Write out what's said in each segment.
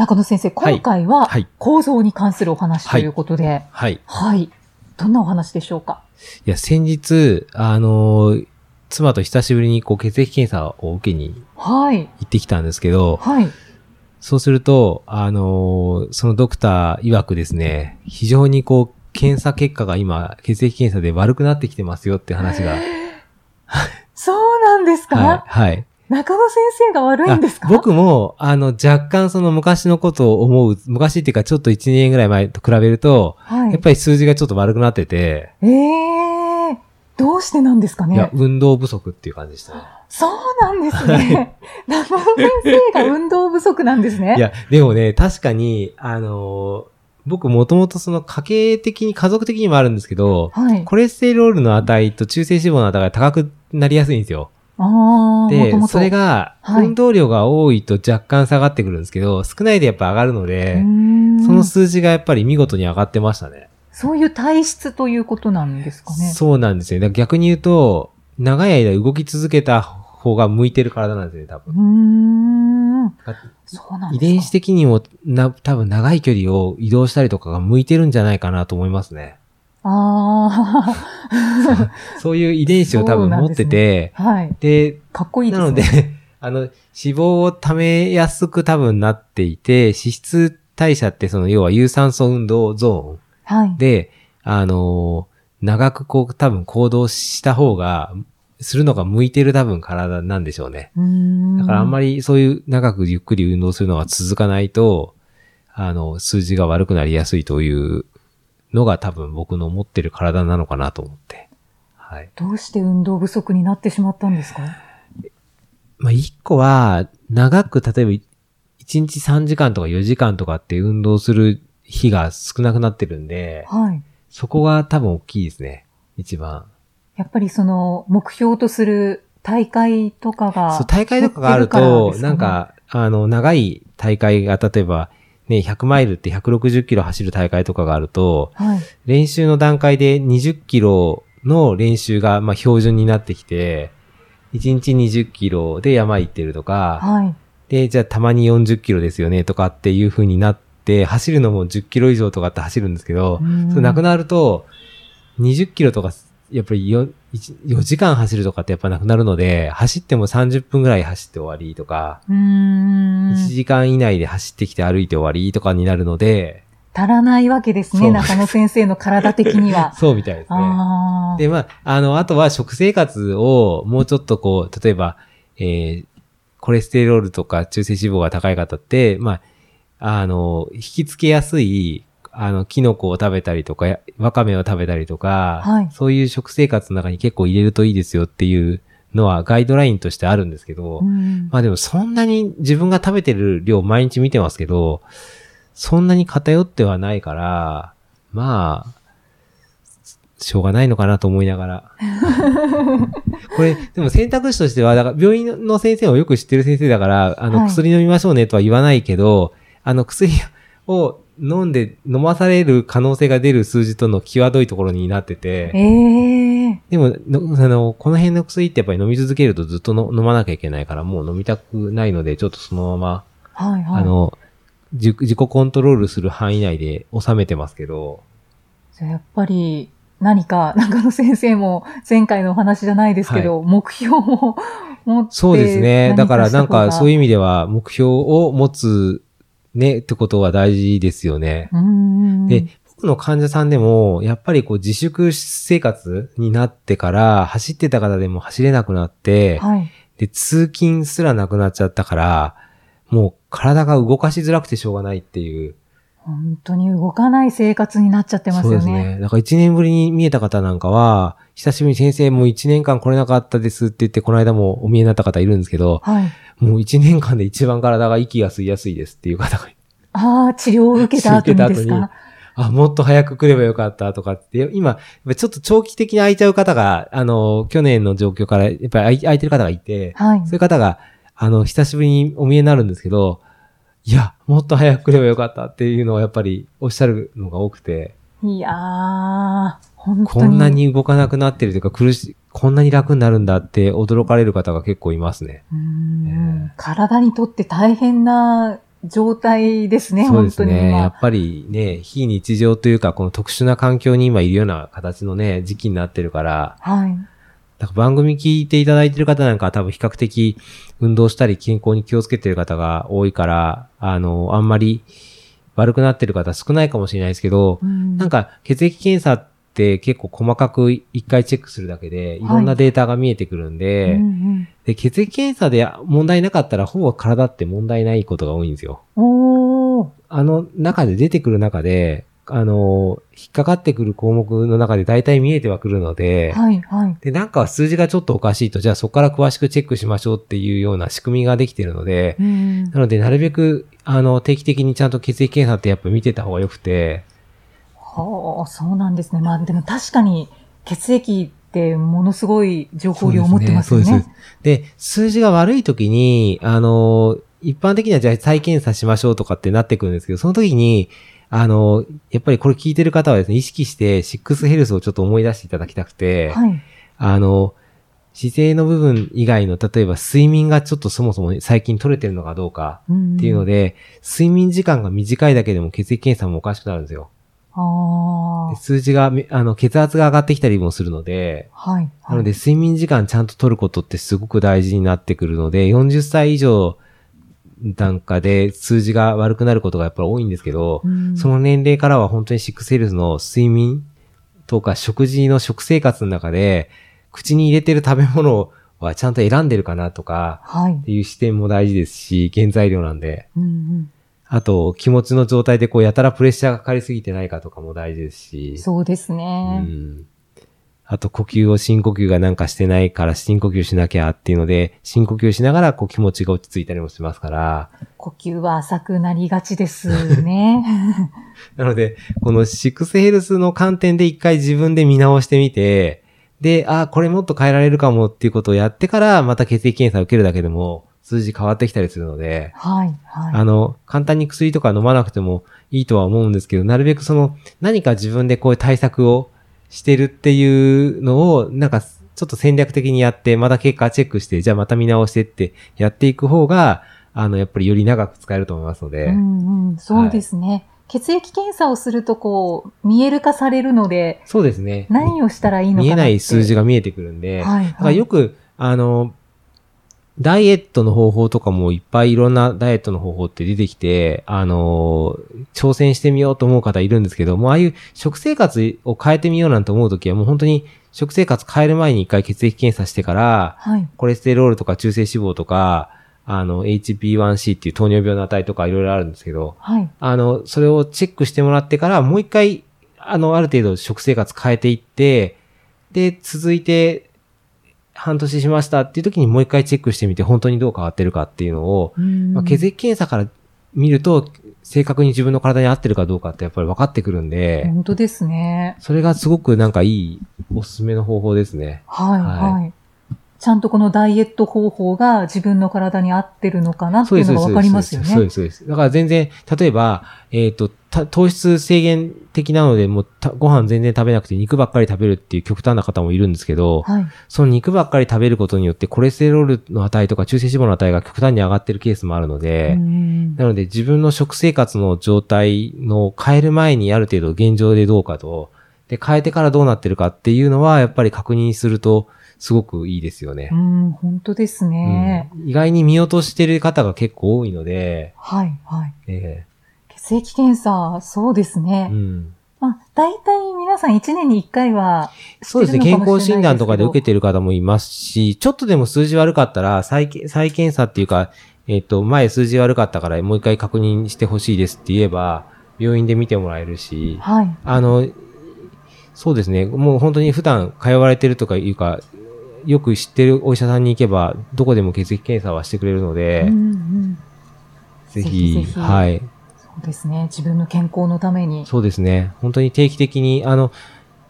中野先生、今回ははい構造に関するお話ということで、はいはい。どんなお話でしょうか？いや先日あのー妻と久しぶりにこう血液検査を受けにはい。行ってきたんですけど、はい。そうすると、あのーそのドクター曰くですね、非常にこう、検査結果が今、血液検査で悪くなってきてますよって話が。そうなんですか、はい。はい。中野先生が悪いんですか？あ僕も、あの、若干その昔のことを思う、昔っていうかちょっと1年ぐらい前と比べると、はい。やっぱり数字がちょっと悪くなってて、ええー、どうしてなんですかいやね、運動不足っていう感じでしたね。そうなんですね。中野先生が運動不足なんですね。いや、でもね、確かに、あのー僕もともとその家系的に、家族的にもあるんですけど、はい。コレステロールの値と中性脂肪の値が高くなりやすいんですよ。で。それが、はい運動量が多いと若干下がってくるんですけど、少ないでやっぱ上がるのうでその数字がやっぱり見事に上がってましたね。そういう体質ということなんですかね。そうなんですよ。逆に言うと、長い間動き続けた方が向いてる体なんですよね、多う分。ーん。そうなんですか。遺伝子的にもな、多分長い距離を移動したりとかが向いてるんじゃないかなと思いますね。あ そういう遺伝子を多分持ってて、あ。はい。で、かっこいいですね。なので、あの、脂肪を溜めやすく多分なっていて、脂質代謝ってその要は有酸素運動ゾはいーン。で、あのー長くこう多分行動した方が、するのが向いてる多分体なんでしょうね。う。だからあんまり。りそういう長くゆっくり運動するのが続かないと、あの、数字が悪くなりやすいというのが多分僕の持ってる体なのかなと思って。はい。どうして運動不足になってしまったんですか？まあ、一個は、長く、例えば、1日3時間とか4時間とかって運動する日が少なくなってるんで、はい。そこが多分大きいですね。一番。やっぱりその、目標とする大会とかが、そう、大会とかがあると、なん、か、あの、長い大会が、例えば、ね、100マイルって160キロ走る大会とかがあると、はい。練習の段階で20キロの練習が、まあ、標準になってきて、1日20キロで山行ってるとか、はい。で、じゃあたまに40キロですよねとかっていう風になって、走るのも10キロ以上とかって走るんですけど、うんそれなくなると、20キロとか、やっぱり 4, 4時間走るとかってやっぱなくなるので、走っても30分ぐらい走って終わりとか、うーん。1時間以内で走ってきて歩いて終わりとかになるので、足らないわけですね、中野先生の体的には。そうみたいですね。で、まあ、あの、あとは食生活をもうちょっとこう、例えば、えーコレステロールとか中性脂肪が高い方って、まあ、あの、引きつけやすい、あの、キノコを食べたりとか、やわかめを食べたりとか、はい。そういう食生活の中に結構入れるといいですよっていうのはガイドラインとしてあるんですけど、うん。まあでもそんなに自分が食べてる量毎日見てますけど、そんなに偏ってはないから、まあ、しょうがないのかなと思いながら。これ、でも選択肢としては、だから病院の先生をよく知ってる先生だから、あの、はい。薬飲みましょうねとは言わないけど、あの、薬を飲んで飲まされる可能性が出る数字との際どいところになってて、ええでものあの、この辺の薬ってやっぱり飲み続けるとずっとの飲まなきゃいけないから、もう飲みたくないので、ちょっとそのまま、はいはい。あの、自自己コントロールする範囲内で収めてますけど、じゃあやっぱり何か 中野先生も前回のお話じゃないですけど、目標を持ってそうですね。だからなんかそういうう意味では目標を持つねってことは大事ですよね。で、僕の患者さんでも、やっぱりこう自粛生活になってから、走ってた方でも走れなくなって、はい。で、通勤すらなくなっちゃったから、もう体が動かしづらくてしょうがないっていう。本当に動かない生活になっちゃってますよね。そうですね。だから1年ぶりに見えた方なんかは、久しぶりに先生もう1年間来れなかったですって言って、この間もお見えになった方いるんですけど、はい。もう1年間で一番体が息が吸いやすいですっていう方がああ、治療を受けた後にですか？あ、もっと早く来ればよかったとかって、今、ちょっと長期的に空いちゃう方が、あの、去年の状況から、やっぱり空い空いてる方がいて、はい。そういう方が、あの、久しぶりにお見えになるんですけど、いや、もっと早く来ればよかったっていうのをやっぱりおっしゃるのが多くて、いやー。こんなに動かなくなってるというか苦しい、こんなに楽になるんだって驚かれる方が結構いますね。うー体にとって大変な状態ですね、そうですね。や今っ。ぱりね、非日常というか、この特殊な環境に今いるような形のね、時期になってるから、はい。だから番組聞いていただいてる方なんかは多分比較的運動したり健康に気をつけてる方が多いから、あの、あんまり悪くなってる方少ないかもしれないですけど、うんなんか血液検査って結構細かく一回チェックするだけで、いろんなデータが見えてくるんで、うんで血液検査で問題なかったらほぼ体って問題ないことが多いんですよ。あの中で出てくる中で、あの、引っかかってくる項目の中で大体見えてはくるので、はい、はい。で、なんか数字がちょっとおかしいと、じゃあそこから詳しくチェックしましょうっていうような仕組みができているので、うんなのでなるべく、あの、定期的にちゃんと血液検査ってやっぱ見てた方が良くて、はあ、そうなんですね。まあでも確かに血液ってものすごい情報量を持ってますよね。そうですね。で、数字が悪い時に、あの、一般的にはじゃあ再検査しましょうとかってなってくるんですけど、その時に、あの、やっぱりこれ聞いてる方はですね、意識してシックスヘルスをちょっと思い出していただきたくて、はい。あの、姿勢の部分以外の、例えば睡眠がちょっとそもそも最近取れてるのかどうかっっていうので、睡眠時間が短いだけでも血液検査もおかしくなるんですよ。数字がめ、あの、血圧が上がってきたりもするので、はい。なので、睡眠時間ちゃんと取ることってすごく大事になってくるので、40歳以上なんかで数字が悪くなることがやっぱり多いんですけど、うんその年齢からは本当にシックスヘルスの睡眠とか食事の食生活の中で、口に入れてる食べ物はちゃんと選んでるかなとか、はいっ。ていう視点も大事ですし、原材料なんで。うんうんあと、気持ちの状態でこう、やたらプレッシャーがかかりすぎてないかとかも大事ですし。そうですうね。ん。あと、呼吸を深呼吸がなんかしてないから深呼吸しなきゃっていうので、深呼吸しながらこう気持ちが落ち着いたりもしますから。呼吸は浅くなりがちですね。なので、このシックスヘルスの観点で一回自分で見直してみて、で、あ、これもっと変えられるかもっていうことをやってから、また血液検査を受けるだけでも、数字変わってきたりするので、はい。はい。あの、簡単に薬とか飲まなくてもいいとは思うんですけど、なるべくその、何か自分でこういう対策をしてるっていうのを、なんか、ちょっと戦略的にやって、また結果チェックして、じゃあまた見直してってやっていく方が、あの、やっぱりより長く使えると思いますので、うんうん、そうですね。血液検査をするとこう、見える化されるので、そうですね。何をしたらいいのかな見えない数字が。が見えてくるんで、はい。だからよく、あの、ダイエットの方法とかもいっぱいいろんなダイエットの方法って出てきて、あの、挑戦してみようと思う方いるんですけど、もうああいう食生活を変えてみようなんて思うときはもう本当に食生活変える前に一回血液検査してから、はい。コレステロールとか中性脂肪とか、あの、HP1C っていう糖尿病の値とかいろいろあるんですけど、はい。あの、それをチェックしてもらってから、もう一回、あの、ある程度食生活変えていって、で、続いて、半年しましたっていう時にもう一回チェックしてみて、本当にどう変わってるかっていうのを、うんまあ、血液検査から見ると、正確に自分の体に合ってるかどうかってやっぱり分かってくるんで、本当ですね。それがすごくなんかいいおすすめの方法ですね。はい、はいはい。ちゃんとこのダイエット方法が自分の体に合ってるのかなっていうのがわかりますよね。そうです、そうです。だから全然、例えば、えっ、と、た糖質制限的なので、もうたご飯全然食べなくて肉ばっかり食べるっていう極端な方もいるんですけど、はい。その肉ばっかり食べることによってコレステロールの値とか中性脂肪の値が極端に上がってるケースもあるので、うんなので自分の食生活の状態の変える前にある程度現状でどうかと、で、変えてからどうなってるかっていうのはやっぱり確認するとすごくいいですよねう。ん、本当ですね。うん意外に見落としてる方が結構多いので、はい、はい。え血液検査、そうですえね。うん、まあ、大体皆さん1年に1回はそうですね。健康診断とかで受けててる方もいますし、ちょっとでも数字悪かったら、再検再検査っていうか、えっ、と、前数字悪かったからもう一回確認してほしいですって言えば、病院で見てもらえるし、はい。あの、そうですね。もう本当に普段通われてるとかいうか、よく知ってるお医者さんに行けば、どこでも血液検査はしてくれるので、うんうんぜひ、ぜひはい。そうですね。自分の健康のために。そうですね。本当に定期的に、あの、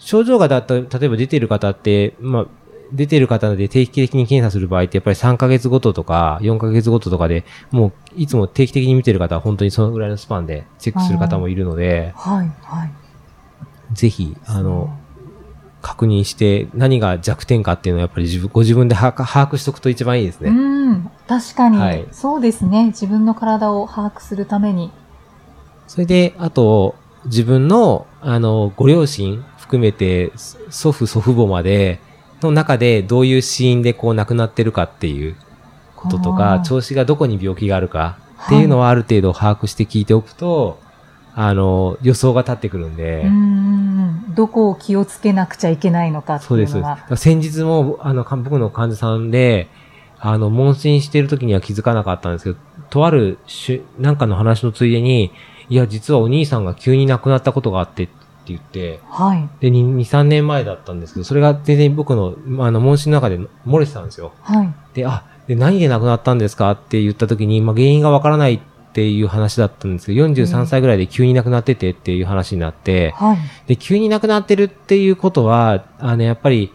症状がだった、例えば出てる方って、まあ、出てる方で定期的に検査する場合ってやっぱり3ヶ月ごととか4ヶ月ごととかで、もういつも定期的に見てる方は本当にそのぐらいのスパンでチェックする方もいるので、はい、はい。ぜひ、あの、確認して何が弱点かっていうのをやっぱり自分、ご自分で把握しとくと一番いいですうね。ん、確かに、はい。そうですね。自分の体を把握するために。それで、あと、自分の、あの、ご両親含めて、祖父、祖父母まで、の中でどういう死因でこう亡くなってるかっていうこととあか、ー。調子がどこに病気があるかっていうのはある程度把握して聞いておくと、あの、予想が立ってくるんで、うん、どこを気をつけなくちゃいけないのかってそうです。いうのは。先日も、あの、か僕の患者さんで、あの、問診してる時には気づかなかったんですけど、とあるしゅ、なんかの話のついでに、いや、実はお兄さんが急に亡くなったことがあってって言って、はい。で、2、3年前だったんですけど、それが全然僕の、あの、問診の中で漏れてたんですよ。はい。で、あ、で、何で亡くなったんですかって言った時に、まあ、原因がわからないっていう話だったんですけど、43歳ぐらいで急に亡くなっててっていう話になって、はい。で、急に亡くなってるっていうことは、あの、やっぱり、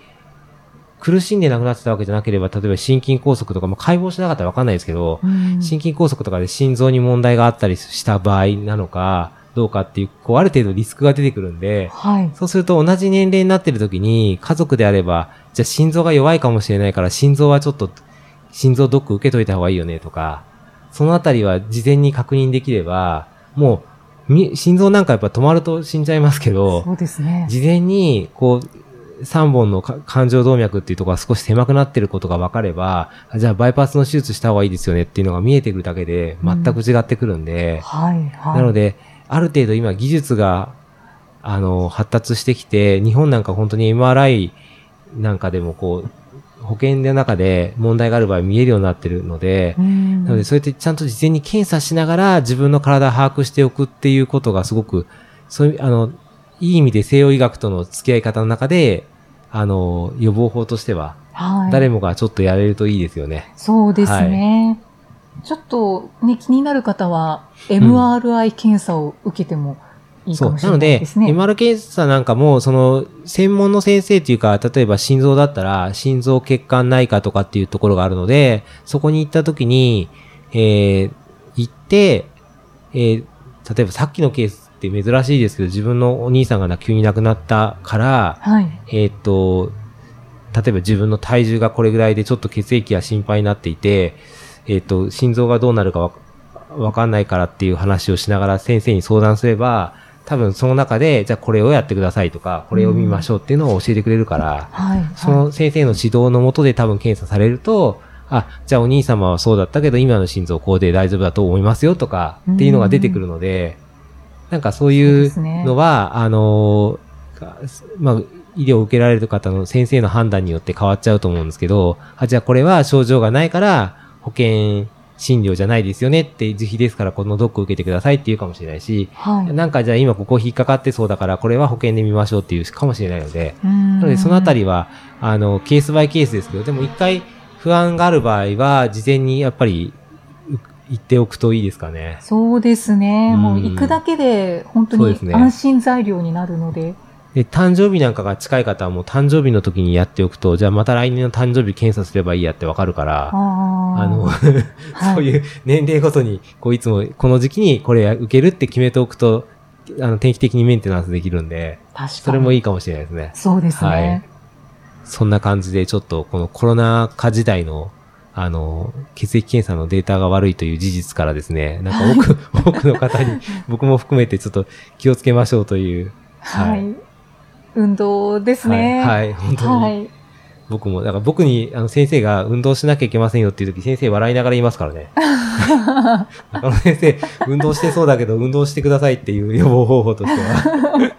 苦しんで亡くなってたわけじゃなければ、例えば心筋梗塞とか、まあ、解剖しなかったらわかんないですけど、うん心筋梗塞とかで心臓に問題があったりした場合なのか、どうかっていう、こう、ある程度リスクが出てくるんで、はい。そうすると同じ年齢になってる時に、家族であれば、じゃあ心臓が弱いかもしれないから、心臓はちょっと、心臓ドック受けといた方がいいよねとか、そのあたりは事前に確認できれば、もう、み心臓なんかやっぱ止まると死んじゃいますけど、そうですね。事前に、こう、3本のか感情動脈っていうところが少し狭くなってることが分かれば、あじゃあバイパスの手術した方がいいですよねっていうのが見えてくるだけで、全く違ってくるんで、はい。はい。なので、ある程度今技術が、あの、発達してきて、日本なんか本当に MRI なんかでもこう、保険の中で問題がある場合見えるようになってるので、うんなのでそうやってちゃんと事前に検査しながら自分の体を把握しておくっていうことがすごく、そういう、あの、いい意味で西洋医学との付き合い方の中で、あの、予防法としては、はい。誰もがちょっとやれるといいですよね。そうですね。ちょっとね、気になる方は、MRI 検査を受けてもいいかそう。もしれななので、いですね。MR 検査なんかも、その、専門の先生っていうか、例えば心臓だったら、心臓血管内科とかっていうところがあるので、そこに行った時に、えー、行って、えー、例えばさっきのケースって珍しいですけど、自分のお兄さんがな急に亡くなったから、はい。えーっと、例えば自分の体重がこれぐらいでちょっと血液が心配になっていて、えーっと、心臓がどうなるかわわかんないからっていう話をしながら先生に相談すれば、多分その中で、じゃあこれをやってくださいとか、これを見ましょうっていうのを教えてくれるから、はい。その先生の指導のもとで多分検査されると、あ、じゃあお兄様はそうだったけど、今の心臓こうで大丈夫だと思いますよとか、っていうのが出てくるので、なんかそういうのは、あの、がまあ、医療を受けられる方の先生の判断によって変わっちゃうと思うんですけど、あ、じゃあこれは症状がないから保険診療じゃないですよねって、自費ですからこのドック受けてくださいって言うかもしれないし、はい。なんかじゃあ今ここ引っかかってそうだからこれは保険で見ましょうっていうかもしれないので、ななので、そのあたりは、あの、ケースバイケースですけど、でも一回不安がある場合は、事前にやっぱり、う言っておくといいですかね。そうですね。うんもう行くだけで本当に安心材料になるので。で、誕生日なんかが近い方はもう誕生日の時にやっておくと、じゃあまた来年の誕生日検査すればいいやってわかるから、あの、はい そういう年齢ごとに、こういつもこの時期にこれ受けるって決めておくと、あの、定期的にメンテナンスできるんで、確かに。それもいいかもしれないですね。そうですね。そんな感じで、ちょっとこのコロナ禍時代の、あの、血液検査のデータが悪いという事実からですね、なんか多く、多くの方に、僕も含めてちょっと気をつけましょうという、はい。はい運動ですね。はい、はい、本当に。はい。僕も、だから僕に、あの、先生が運動しなきゃいけませんよっていう時、先生笑いながら言いますからね。中野先生、運動してそうだけど、運動してくださいっていう予防方法としては。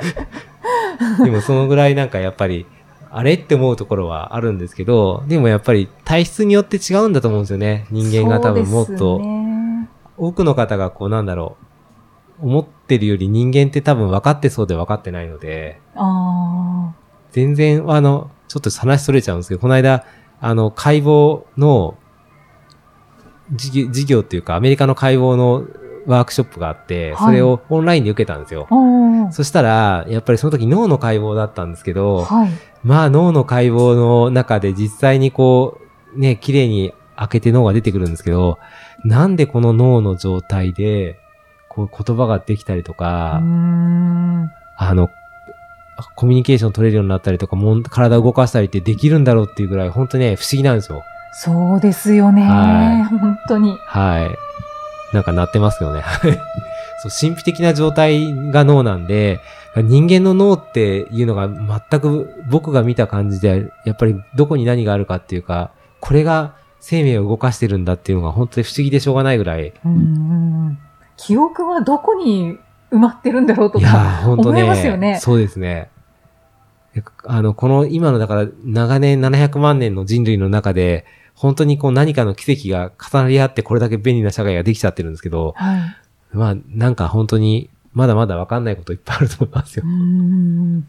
でも、そのぐらいなんかやっぱり、あれって思うところはあるんですけど、でもやっぱり体質によって違うんだと思うんですよね。人間が多分もっと。ね多くの方がこうなんだろう、思ってるより人間って多分分かってそうで分かってないので、あ全然、あの、ちょっと話それちゃうんですけど、この間、あの、解剖の、事業っていうか、アメリカの解剖のワークショップがあって、はいそれをオンラインで受けたんですよ。そしたら、やっぱりその時脳の解剖だったんですけど、はい。まあ脳の解剖の中で実際にこう、ね、綺麗に開けて脳が出てくるんですけど、なんでこの脳の状態で、こう言葉ができたりとか、ん。あの、コミュニケーション取れるようになったりとか、もん体を動かしたりってできるんだろうっていうぐらい、本当ね、不思議なんですよ。そうですよね。は本当に。はい。なんか鳴ってますよね。そう、神秘的な状態が脳なんで、人間の脳っていうのが全く僕が見た感じで、やっぱりどこに何があるかっていうか、これが生命を動かしてるんだっていうのが本当に不思議でしょうがないぐらい。うんうん記憶はどこに埋まってるんだろうとか。思いますよねそうですね。あの、この今のだから長年700万年の人類の中で、本当にこう何かの奇跡が重なり合ってこれだけ便利な社会ができちゃってるんですけど、はい。まあ、なんか本当に、まだまだわかんないこといっぱいあると思いますよう。ん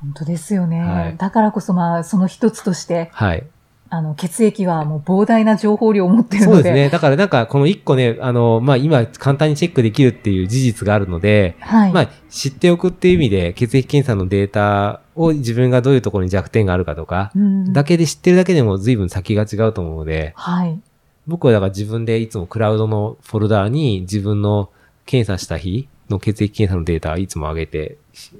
本当ですよね。はいだからこそ、まあ、その一つとして、はい。あの、血液はもう膨大な情報量を持っているので。そうですね。だからなんか、この一個ね、あの、まあ今簡単にチェックできるっていう事実があるので、はい。まあ知っておくっていう意味で、血液検査のデータを自分がどういうところに弱点があるかとか、うんだけで知ってるだけでも随分先が違うと思うので、はい。僕はだから自分でいつもクラウドのフォルダーに自分の検査した日の血液検査のデータをいつも上げて、し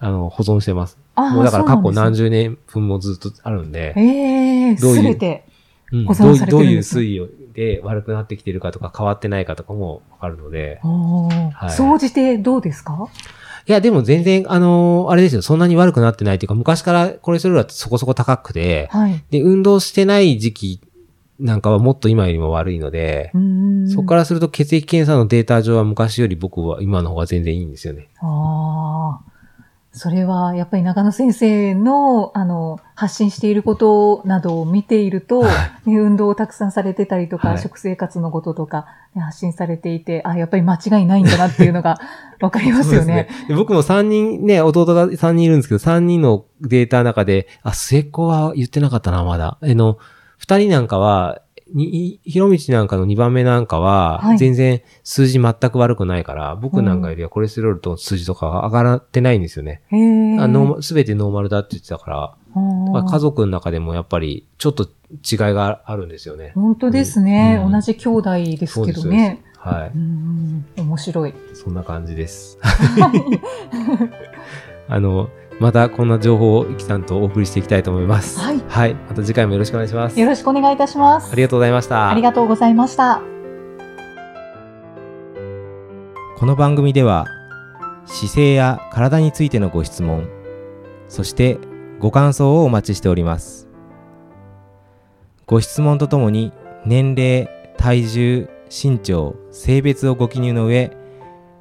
あの、保存してます。あもうだから過去何十十年分もずっとあるんで、ええどういうすべて。うん保存されてどうどういう推移で悪くなってきてるかとか変わってないかとかもわかるので。はい総じてどうですか？いや、でも全然、あのーあれですよ、そんなに悪くなってないというか、昔からコレステロールはそこそこ高くて、はい。で、運動してない時期なんかはもっと今よりも悪いので、そこかららすると血液検査のデータ上は昔より僕は今の方が全然いいんですよね。ああ。それは、やっぱり中野先生の、あの、発信していることなどを見ていると、ね運動をたくさんされてたりとか、はい食生活のこととか、ね発信されていて、あ、やっぱり間違いないんだなっていうのが わかりますよね。すで僕も3人ね、弟が3人いるんですけど、3人のデータの中で、あ、末っ子は言ってなかったな、まだ。あの、2人なんかは、に、ひろみちなんかの2番目なんかはは、い全然数字全く悪くないから、僕なんかよりはコレステロールと数字とかが上がってないんですよね。すべてノーマルだって言ってたから、家族の中でもやっぱりちょっと違いがあるんですよね。本当ですね。うん同じ兄弟ですけどね。。はい。うん、面白い。そんな感じです。あの、またこんな情報をイキさんとお送りしていきたいと思います。はいはい。また次回もよろしくお願いします。よろしくお願いいたします。ありがとうございました。ありがとうございました。この番組では姿勢や体についてのご質問そしてご感想をお待ちしておりますご質問とともに年齢体重身長性別をご記入の上